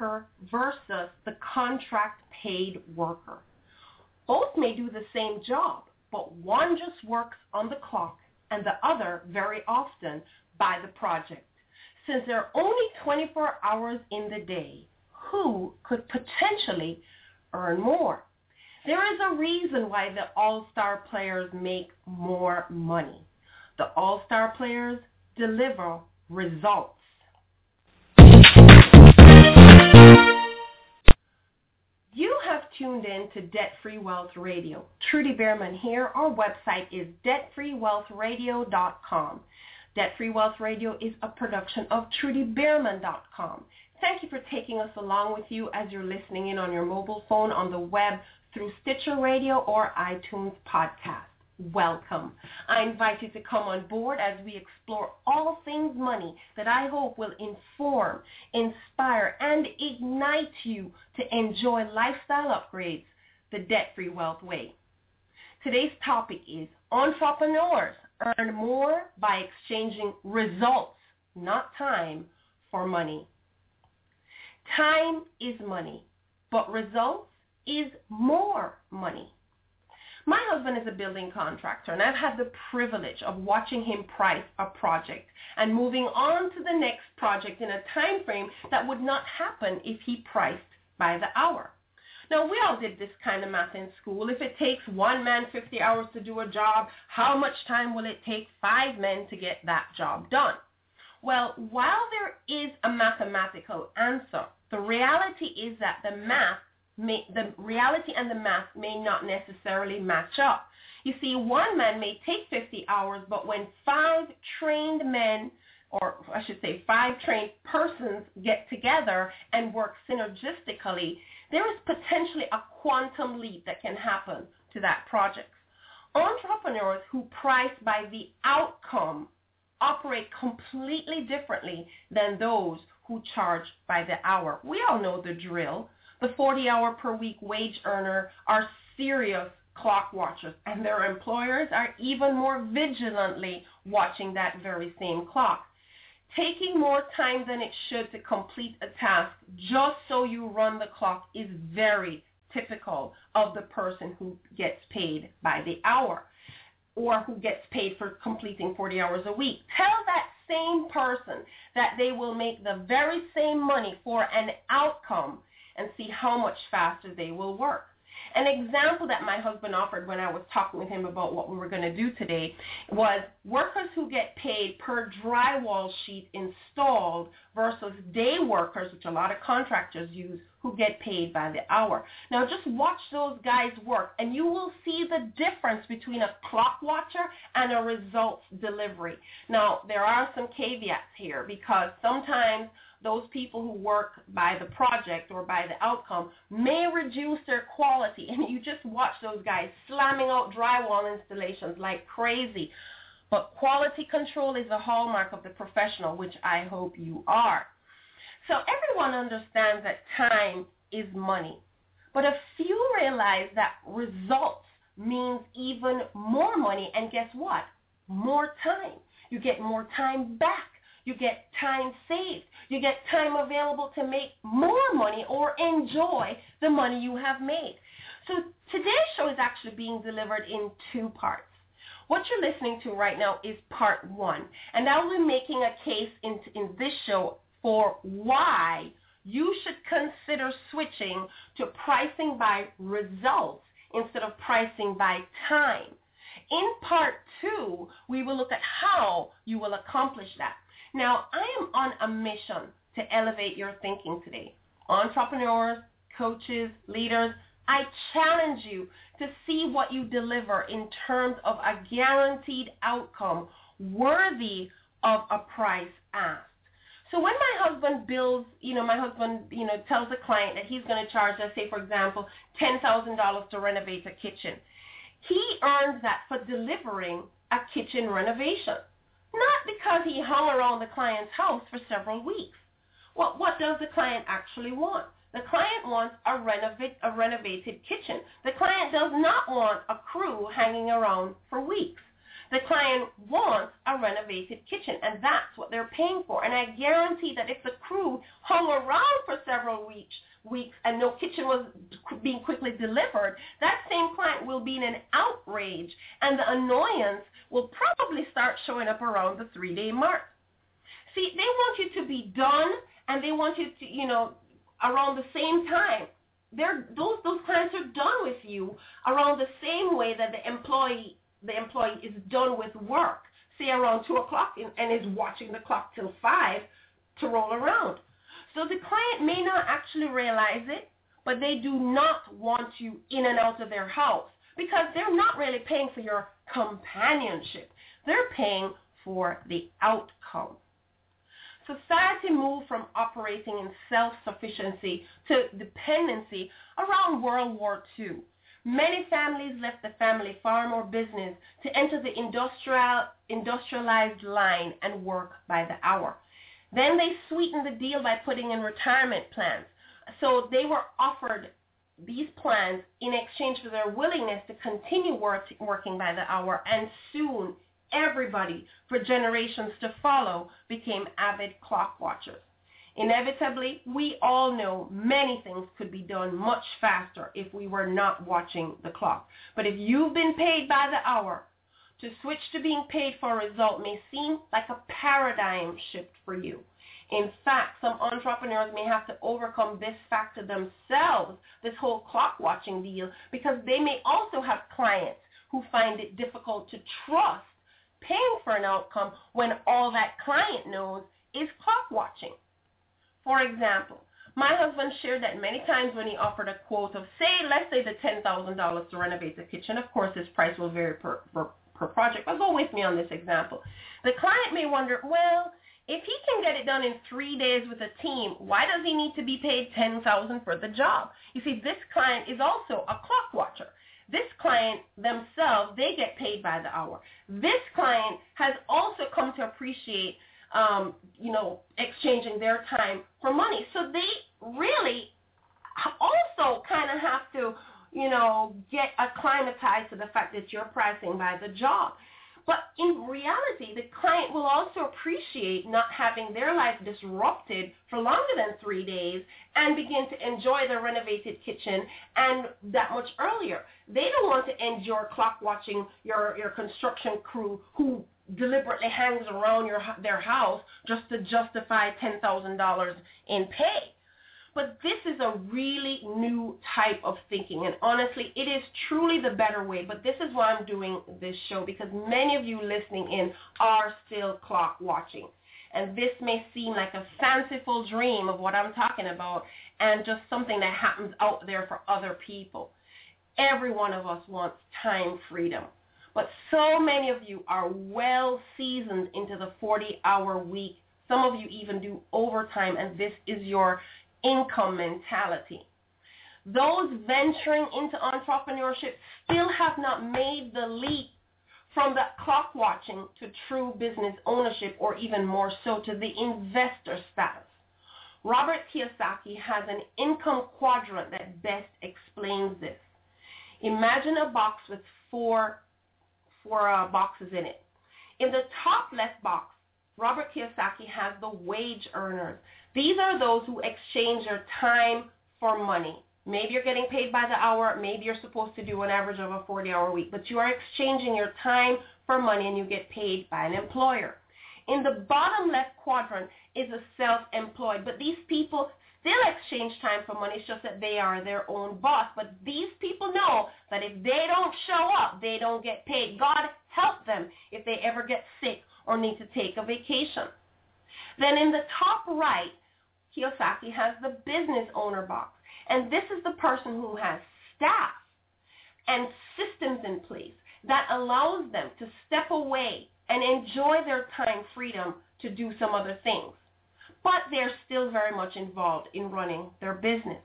Worker versus the contract paid worker. Both may do the same job, but one just works on the clock and the other very often by the project. Since there are only 24 hours in the day, who could potentially earn more? There is a reason why the all-star players make more money. The all-star players deliver results. You have tuned in to Debt Free Wealth Radio. Trudy Beerman here. Our website is debtfreewealthradio.com. Debt Free Wealth Radio is a production of trudybeerman.com. Thank you for taking us along with you as you're listening in on your mobile phone, on the web, through Stitcher Radio or iTunes Podcast. Welcome. I invite you to come on board as we explore all things money that I hope will inform, inspire, and ignite you to enjoy lifestyle upgrades the debt-free wealth way. Today's topic is entrepreneurs earn more by exchanging results, not time, for money. Time is money, but results is more money. My husband is a building contractor, and I've had the privilege of watching him price a project and moving on to the next project in a time frame that would not happen if he priced by the hour. Now, we all did this kind of math in school. If it takes one man 50 hours to do a job, how much time will it take five men to get that job done? Well, while there is a mathematical answer, the reality is that the math may, the reality and the math may not necessarily match up. You see, one man may take 50 hours, but when five trained men, or I should say five trained persons get together and work synergistically, there is potentially a quantum leap that can happen to that project. Entrepreneurs who price by the outcome operate completely differently than those who charge by the hour. We all know the drill. The 40-hour per week wage earner are serious clock watchers, and their employers are even more vigilantly watching that very same clock. Taking more time than it should to complete a task just so you run the clock is very typical of the person who gets paid by the hour or who gets paid for completing 40 hours a week. Tell that same person that they will make the very same money for an outcome and see how much faster they will work. An example that my husband offered when I was talking with him about what we were going to do today was workers who get paid per drywall sheet installed versus day workers, which a lot of contractors use, who get paid by the hour. Now just watch those guys work and you will see the difference between a clock watcher and a results delivery. Now there are some caveats here because sometimes those people who work by the project or by the outcome may reduce their quality. And you just watch those guys slamming out drywall installations like crazy. But quality control is a hallmark of the professional, which I hope you are. So everyone understands that time is money. But a few realize that results means even more money. And guess what? More time. You get more time back. You get time saved. You get time available to make more money or enjoy the money you have made. So today's show is actually being delivered in two parts. What you're listening to right now is part one. And I will be making a case in, in this show for why you should consider switching to pricing by results instead of pricing by time. In part two, we will look at how you will accomplish that. Now, I am on a mission to elevate your thinking today. Entrepreneurs, coaches, leaders, I challenge you to see what you deliver in terms of a guaranteed outcome worthy of a price asked. So when my husband bills, you know, my husband, you know, tells a client that he's going to charge, let's say, for example, $10,000 to renovate a kitchen, he earns that for delivering a kitchen renovation. Not because he hung around the client's house for several weeks. Well, what does the client actually want? The client wants a, renovate, a renovated kitchen. The client does not want a crew hanging around for weeks. The client wants a renovated kitchen, and that's what they're paying for. And I guarantee that if the crew hung around for several weeks, weeks and no kitchen was being quickly delivered, that same client will be in an outrage, and the annoyance will probably start showing up around the three-day mark. See, they want you to be done, and they want you to, you know, around the same time. They're, those those clients are done with you around the same way that the employee the employee is done with work, say around two o'clock, and, and is watching the clock till five to roll around. So the client may not actually realize it, but they do not want you in and out of their house because they're not really paying for your companionship. They're paying for the outcome. Society moved from operating in self-sufficiency to dependency around World War II. Many families left the family farm or business to enter the industrial, industrialized line and work by the hour. Then they sweetened the deal by putting in retirement plans. So they were offered these plans in exchange for their willingness to continue work, working by the hour, and soon everybody for generations to follow became avid clock watchers. Inevitably, we all know many things could be done much faster if we were not watching the clock. But if you've been paid by the hour, to switch to being paid for a result may seem like a paradigm shift for you. In fact, some entrepreneurs may have to overcome this factor themselves, this whole clock watching deal, because they may also have clients who find it difficult to trust paying for an outcome when all that client knows is clock watching. For example, my husband shared that many times when he offered a quote of, say, let's say the $10,000 to renovate the kitchen, of course his price will vary per, per, per project, but go with me on this example. The client may wonder, well, if he can get it done in three days with a team, why does he need to be paid $10,000 for the job? You see, this client is also a clock watcher. This client themselves, they get paid by the hour. This client has also come to appreciate, um, you know, exchanging their time for money. So they really also kind of have to, you know, get acclimatized to the fact that you're pricing by the job. But in reality, the client will also appreciate not having their life disrupted for longer than three days and begin to enjoy the renovated kitchen and that much earlier. They don't want to end your clock watching your, your construction crew who deliberately hangs around your, their house just to justify $10,000 in pay. But this is a really new type of thinking. And honestly, it is truly the better way. But this is why I'm doing this show because many of you listening in are still clock watching. And this may seem like a fanciful dream of what I'm talking about and just something that happens out there for other people. Every one of us wants time freedom. But so many of you are well seasoned into the 40-hour week. Some of you even do overtime, and this is your income mentality. Those venturing into entrepreneurship still have not made the leap from the clock watching to true business ownership or even more so to the investor status. Robert Kiyosaki has an income quadrant that best explains this. Imagine a box with four, four uh, boxes in it. In the top left box, Robert Kiyosaki has the wage earners, these are those who exchange their time for money. Maybe you're getting paid by the hour. Maybe you're supposed to do an average of a 40-hour week, but you are exchanging your time for money and you get paid by an employer. In the bottom left quadrant is a self-employed, but these people still exchange time for money. It's just that they are their own boss. But these people that if they don't show up, they don't get paid. God help them if they ever get sick or need to take a vacation. Then in the top right Kiyosaki has the business owner box. And this is the person who has staff and systems in place that allows them to step away and enjoy their time freedom to do some other things. But they're still very much involved in running their business.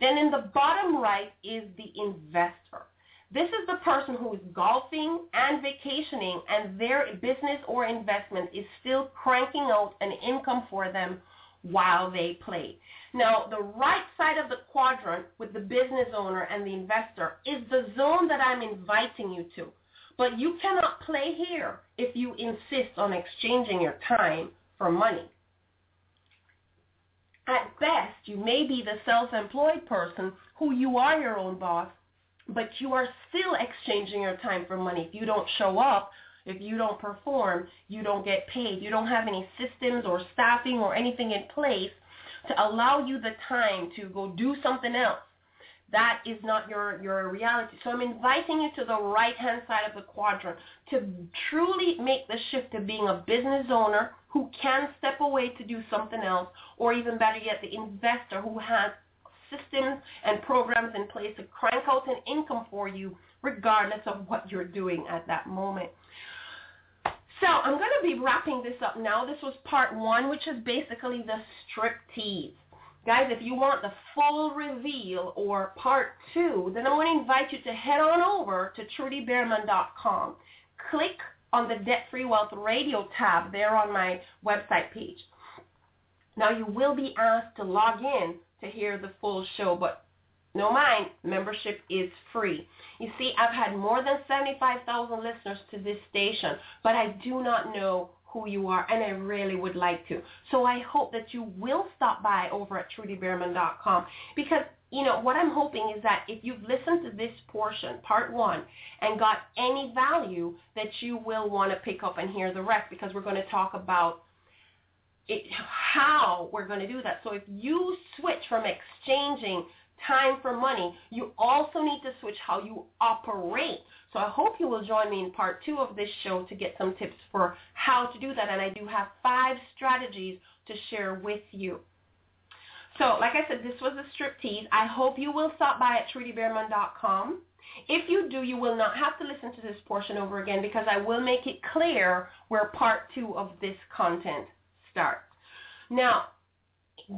Then in the bottom right is the investor. This is the person who is golfing and vacationing and their business or investment is still cranking out an income for them while they play. Now, the right side of the quadrant with the business owner and the investor is the zone that I'm inviting you to. But you cannot play here if you insist on exchanging your time for money. At best, you may be the self-employed person who you are your own boss, but you are still exchanging your time for money. If you don't show up, if you don't perform, you don't get paid. You don't have any systems or staffing or anything in place to allow you the time to go do something else. That is not your, your reality. So I'm inviting you to the right-hand side of the quadrant to truly make the shift to being a business owner who can step away to do something else, or even better yet, the investor who has systems and programs in place to crank out an income for you regardless of what you're doing at that moment. So I'm going to be wrapping this up now. This was part one, which is basically the strip tease. Guys, if you want the full reveal or part two, then I want to invite you to head on over to trudybeerman.com. Click on the Debt Free Wealth Radio tab there on my website page. Now you will be asked to log in to hear the full show, but no mind, membership is free. You see, I've had more than 75,000 listeners to this station, but I do not know who you are, and I really would like to. So I hope that you will stop by over at trudybeerman.com because, you know, what I'm hoping is that if you've listened to this portion, part one, and got any value, that you will want to pick up and hear the rest because we're going to talk about it, how we're going to do that. So if you switch from exchanging time for money, you also need to switch how you operate. So I hope you will join me in part two of this show to get some tips for how to do that. And I do have five strategies to share with you. So like I said, this was a strip tease. I hope you will stop by at trudybeerman.com. If you do, you will not have to listen to this portion over again because I will make it clear where part two of this content starts. Now,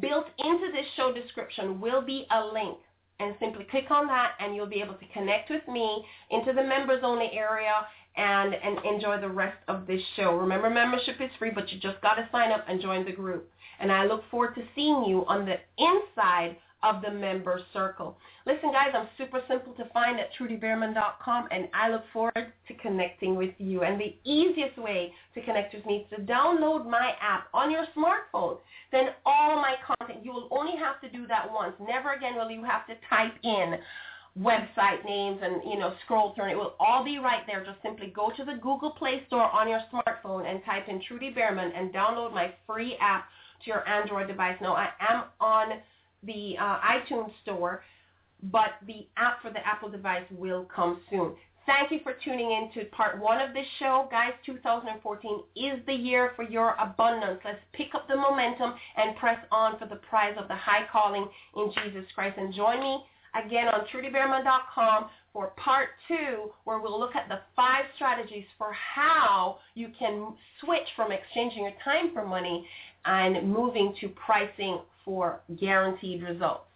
built into this show description will be a link and simply click on that and you'll be able to connect with me into the members only area and, and enjoy the rest of this show. Remember, membership is free, but you just got to sign up and join the group. And I look forward to seeing you on the inside of the member circle. Listen, guys, I'm super simple to find at trudybeerman.com, and I look forward to connecting with you. And the easiest way to connect with me is to download my app on your smartphone. Then all my content, you will only have to do that once. Never again will you have to type in website names and you know scroll through and it will all be right there just simply go to the google play store on your smartphone and type in trudy beerman and download my free app to your android device now i am on the uh, iTunes store, but the app for the Apple device will come soon. Thank you for tuning in to part one of this show. Guys, 2014 is the year for your abundance. Let's pick up the momentum and press on for the prize of the high calling in Jesus Christ. And join me again on trudybeerman.com for part two, where we'll look at the five strategies for how you can switch from exchanging your time for money and moving to pricing for guaranteed results.